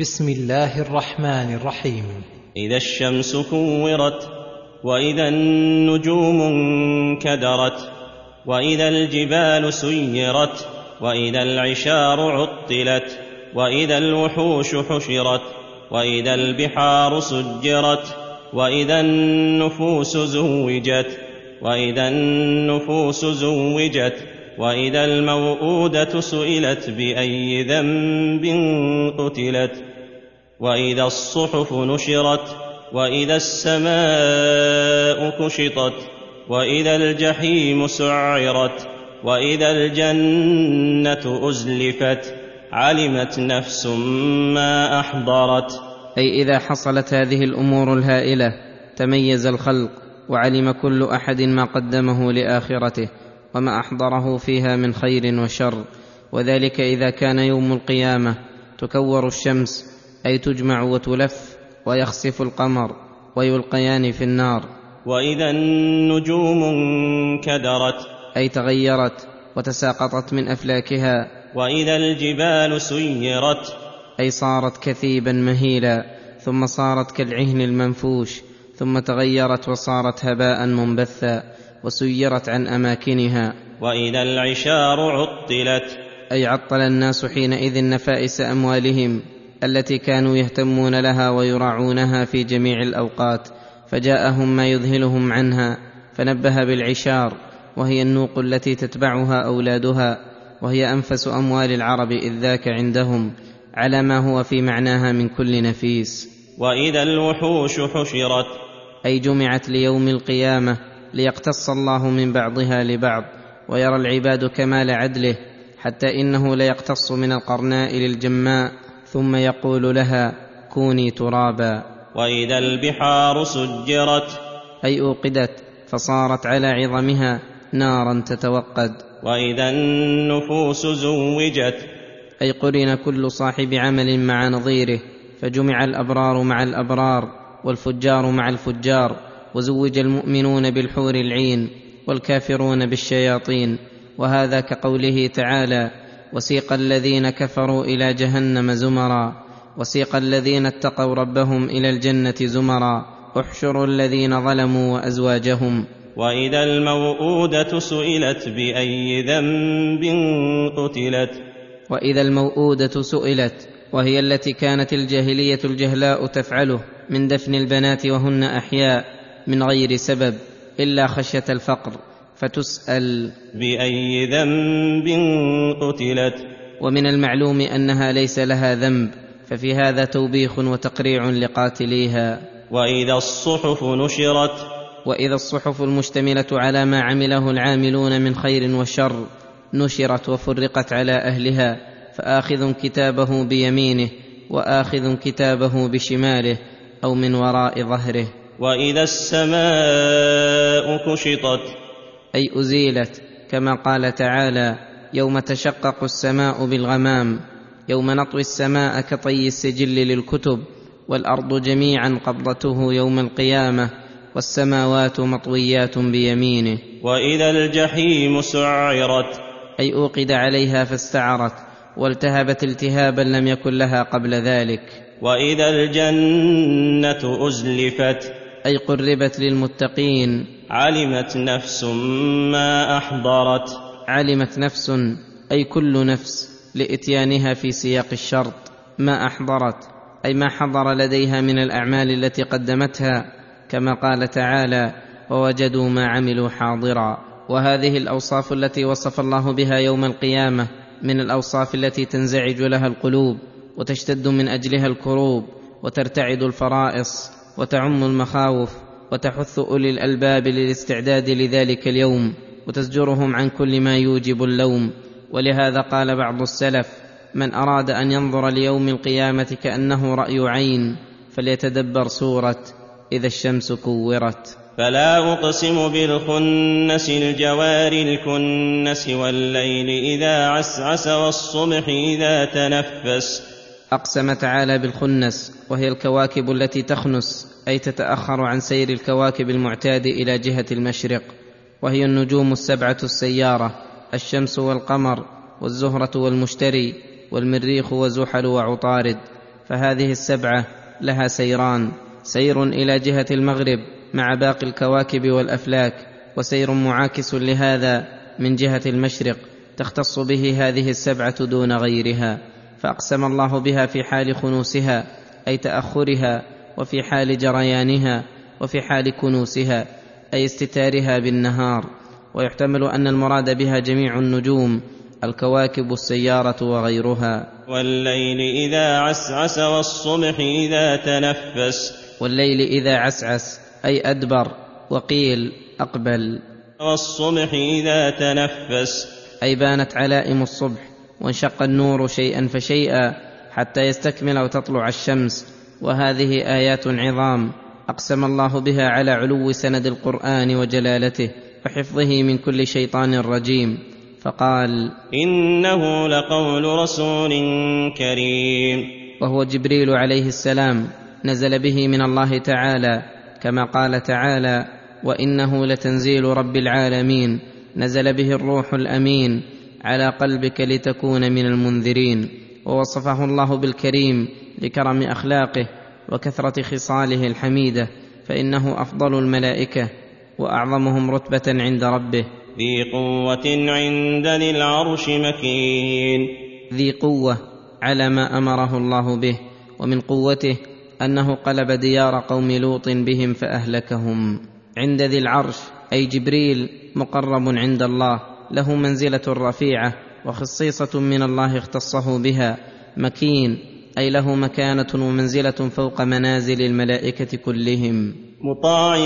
بسم الله الرحمن الرحيم. إذا الشمس كورت وإذا النجوم انكدرت وإذا الجبال سيرت وإذا العشار عطلت وإذا الوحوش حشرت وإذا البحار سجرت وإذا النفوس زوجت وإذا النفوس زوجت وإذا الموءودة سئلت بأي ذنب قتلت وإذا الصحف نشرت وإذا السماء كشطت وإذا الجحيم سعرت وإذا الجنة أزلفت علمت نفس ما أحضرت. أي إذا حصلت هذه الأمور الهائلة تميز الخلق وعلم كل أحد ما قدمه لآخرته وما أحضره فيها من خير وشر. وذلك إذا كان يوم القيامة تكور الشمس أي تجمع وتلف ويخسف القمر ويلقيان في النار. وإذا النجوم انكدرت أي تغيرت وتساقطت من أفلاكها. وإذا الجبال سيرت أي صارت كثيبا مهيلا ثم صارت كالعهن المنفوش ثم تغيرت وصارت هباء منبثا وسيرت عن أماكنها. وإذا العشار عطلت أي عطل الناس حينئذ نفائس أموالهم. التي كانوا يهتمون لها ويراعونها في جميع الأوقات فجاءهم ما يذهلهم عنها فنبه بالعشار وهي النوق التي تتبعها أولادها وهي أنفس أموال العرب إذ ذاك عندهم على ما هو في معناها من كل نفيس. وإذا الوحوش حشرت. أي جمعت ليوم القيامة ليقتص الله من بعضها لبعض ويرى العباد كمال عدله حتى إنه ليقتص من القرناء للجماء ثم يقول لها كوني ترابا. وإذا البحار سجرت أي أوقدت فصارت على عظمها نارا تتوقد. وإذا النفوس زوجت أي قرن كل صاحب عمل مع نظيره فجمع الأبرار مع الأبرار والفجار مع الفجار وزوج المؤمنون بالحور العين والكافرون بالشياطين. وهذا كقوله تعالى وسيق الذين كفروا إلى جهنم زمرا. وسيق الذين اتقوا ربهم إلى الجنة زمرا. احشروا الذين ظلموا وأزواجهم. وإذا الموءودة سئلت بأي ذنب قتلت. وإذا الموءودة سئلت وهي التي كانت الجاهلية الجهلاء تفعله من دفن البنات وهن أحياء من غير سبب إلا خشية الفقر. فتسأل بأي ذنب قتلت. ومن المعلوم أنها ليس لها ذنب ففي هذا توبيخ وتقريع لقاتليها. وإذا الصحف نشرت. وإذا الصحف المشتملة على ما عمله العاملون من خير وشر نشرت وفرقت على أهلها فآخذ كتابه بيمينه وآخذ كتابه بشماله أو من وراء ظهره. وإذا السماء كشطت. أي أزيلت كما قال تعالى يوم تشقق السماء بالغمام يوم نطوي السماء كطي السجل للكتب والأرض جميعا قبضته يوم القيامة والسماوات مطويات بيمينه. وإذا الجحيم سعرت. أي أوقد عليها فاستعرت والتهبت التهابا لم يكن لها قبل ذلك. وإذا الجنة أزلفت. أي قربت للمتقين علمت نفس ما أحضرت. علمت نفس أي كل نفس لإتيانها في سياق الشرط. ما أحضرت أي ما حضر لديها من الأعمال التي قدمتها كما قال تعالى ووجدوا ما عملوا حاضرا. وهذه الأوصاف التي وصف الله بها يوم القيامة من الأوصاف التي تنزعج لها القلوب وتشتد من أجلها الكروب وترتعد الفرائص وتعم المخاوف. وتحث أولي الألباب للاستعداد لذلك اليوم وتزجرهم عن كل ما يوجب اللوم. ولهذا قال بعض السلف من أراد أن ينظر ليوم القيامة كأنه رأي عين فليتدبر سورة إذا الشمس كورت. فلا أقسم بالخنس الجوار الكنس والليل إذا عسعس والصبح إذا تنفس. أقسم تعالى بالخنس وهي الكواكب التي تخنس أي تتأخر عن سير الكواكب المعتاد إلى جهة المشرق وهي النجوم السبعة السيارة الشمس والقمر والزهرة والمشتري والمريخ وزحل وعطارد فهذه السبعة لها سيران سير إلى جهة المغرب مع باقي الكواكب والأفلاك وسير معاكس لهذا من جهة المشرق تختص به هذه السبعة دون غيرها. فأقسم الله بها في حال خنوسها أي تأخرها وفي حال جريانها وفي حال كنوسها أي استتارها بالنهار. ويحتمل أن المراد بها جميع النجوم الكواكب السيارة وغيرها. والليل إذا عسعس والصبح إذا تنفس. والليل إذا عسعس أي أدبر وقيل أقبل. والصبح إذا تنفس. أي بانت علائم الصبح وانشق النور شيئا فشيئا حتى يستكمل وتطلع الشمس. وهذه آيات عظام أقسم الله بها على علو سند القرآن وجلالته وحفظه من كل شيطان رجيم. فقال إنه لقول رسول كريم. وهو جبريل عليه السلام نزل به من الله تعالى كما قال تعالى وإنه لتنزيل رب العالمين. نزل به الروح الأمين. على قلبك لتكون من المنذرين. ووصفه الله بالكريم لكرم أخلاقه وكثرة خصاله الحميدة فإنه أفضل الملائكة وأعظمهم رتبة عند ربه. ذي قوة عند ذي العرش مكين. ذي قوة على ما أمره الله به ومن قوته أنه قلب ديار قوم لوط بهم فأهلكهم. عند ذي العرش أي جبريل مقرب عند الله له منزلة رفيعة وخصيصة من الله اختصه بها. مكين أي له مكانة ومنزلة فوق منازل الملائكة كلهم. مطاع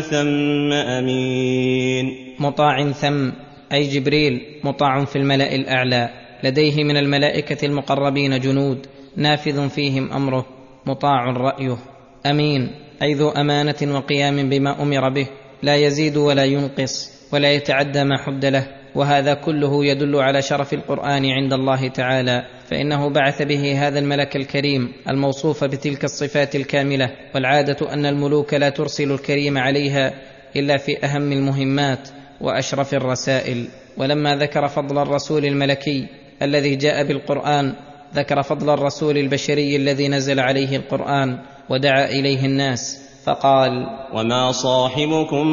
ثم أمين. مطاع ثم أي جبريل مطاع في الملأ الأعلى. لديه من الملائكة المقربين جنود نافذ فيهم أمره. مطاع رأيه. أمين أي ذو أمانة وقيام بما أمر به. لا يزيد ولا ينقص ولا يتعدى ما حد له. وهذا كله يدل على شرف القرآن عند الله تعالى فإنه بعث به هذا الملك الكريم الموصوف بتلك الصفات الكاملة والعادة أن الملوك لا ترسل الكريم عليها إلا في أهم المهمات وأشرف الرسائل. ولما ذكر فضل الرسول الملكي الذي جاء بالقرآن ذكر فضل الرسول البشري الذي نزل عليه القرآن ودعا إليه الناس. فقال وما صاحبكم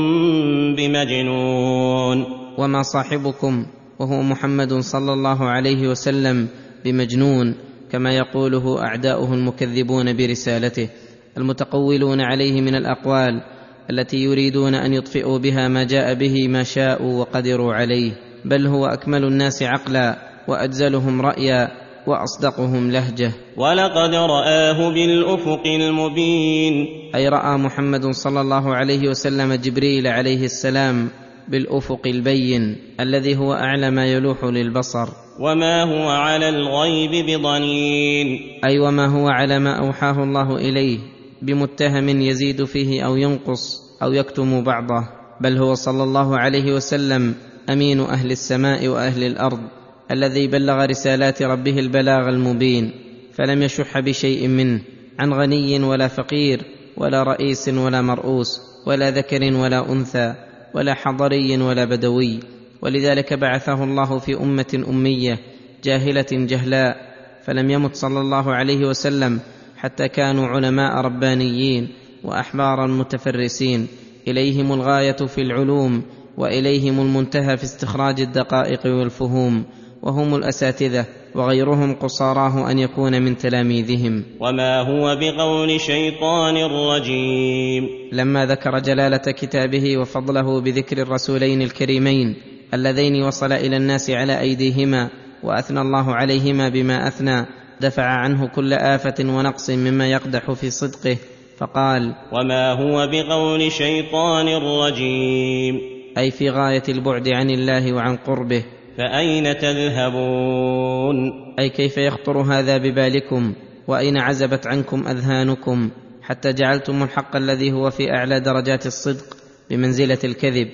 بمجنون. وما صاحبكم وهو محمد صلى الله عليه وسلم بمجنون كما يقوله اعداؤه المكذبون برسالته. المتقولون عليه من الاقوال التي يريدون ان يطفئوا بها ما جاء به ما شاءوا وقدروا عليه. بل هو اكمل الناس عقلا واجزلهم رايا وأصدقهم لهجة. ولقد رآه بالأفق المبين. أي رأى محمد صلى الله عليه وسلم جبريل عليه السلام بالأفق البين الذي هو أعلى ما يلوح للبصر. وما هو على الغيب بضنين. أي وما هو على ما أوحاه الله إليه بمتهم يزيد فيه أو ينقص أو يكتم بعضه. بل هو صلى الله عليه وسلم أمين أهل السماء وأهل الأرض. الذي بلغ رسالات ربه البلاغ المبين فلم يشح بشيء منه عن غني ولا فقير ولا رئيس ولا مرؤوس ولا ذكر ولا أنثى ولا حضري ولا بدوي. ولذلك بعثه الله في أمة أمية جاهلة جهلاء فلم يمت صلى الله عليه وسلم حتى كانوا علماء ربانيين وأحبارا متفرسين. إليهم الغاية في العلوم وإليهم المنتهى في استخراج الدقائق والفهوم. وهم الأساتذة وغيرهم قصاراه أن يكون من تلاميذهم. وما هو بقول شيطان رجيم. لما ذكر جلالة كتابه وفضله بذكر الرسولين الكريمين اللذين وصل إلى الناس على أيديهما وأثنى الله عليهما بما أثنى دفع عنه كل آفة ونقص مما يقدح في صدقه فقال وما هو بقول شيطان رجيم. أي في غاية البعد عن الله وعن قربه. فأين تذهبون؟ أي كيف يخطر هذا ببالكم؟ وأين عزبت عنكم أذهانكم؟ حتى جعلتم الحق الذي هو في أعلى درجات الصدق بمنزلة الكذب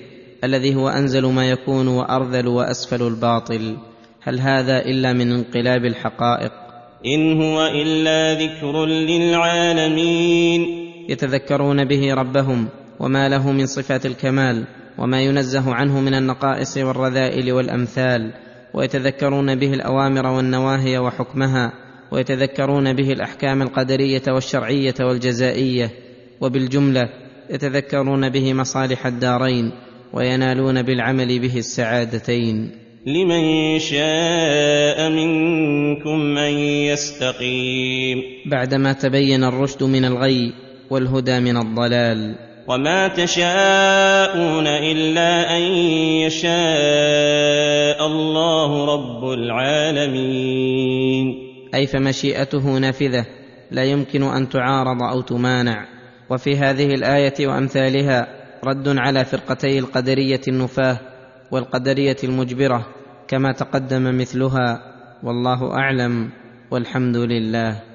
الذي هو أنزل ما يكون وأرذل وأسفل الباطل. هل هذا إلا من انقلاب الحقائق؟ إن هو إلا ذكر للعالمين. يتذكرون به ربهم وما له من صفات الكمال وما ينزه عنه من النقائص والرذائل والأمثال ويتذكرون به الأوامر والنواهي وحكمها ويتذكرون به الأحكام القدرية والشرعية والجزائية وبالجملة يتذكرون به مصالح الدارين وينالون بالعمل به السعادتين. لمن شاء منكم أن يستقيم. بعدما تبين الرشد من الغي والهدى من الضلال. وما تشاءون الا ان يشاء الله رب العالمين اي فمشيئته نافذه لا يمكن ان تعارض أو تمانع وفي هذه الايه وامثالها رد على فرقتي القدريه النفاه والقدريه المجبره كما تقدم مثلها والله اعلم والحمد لله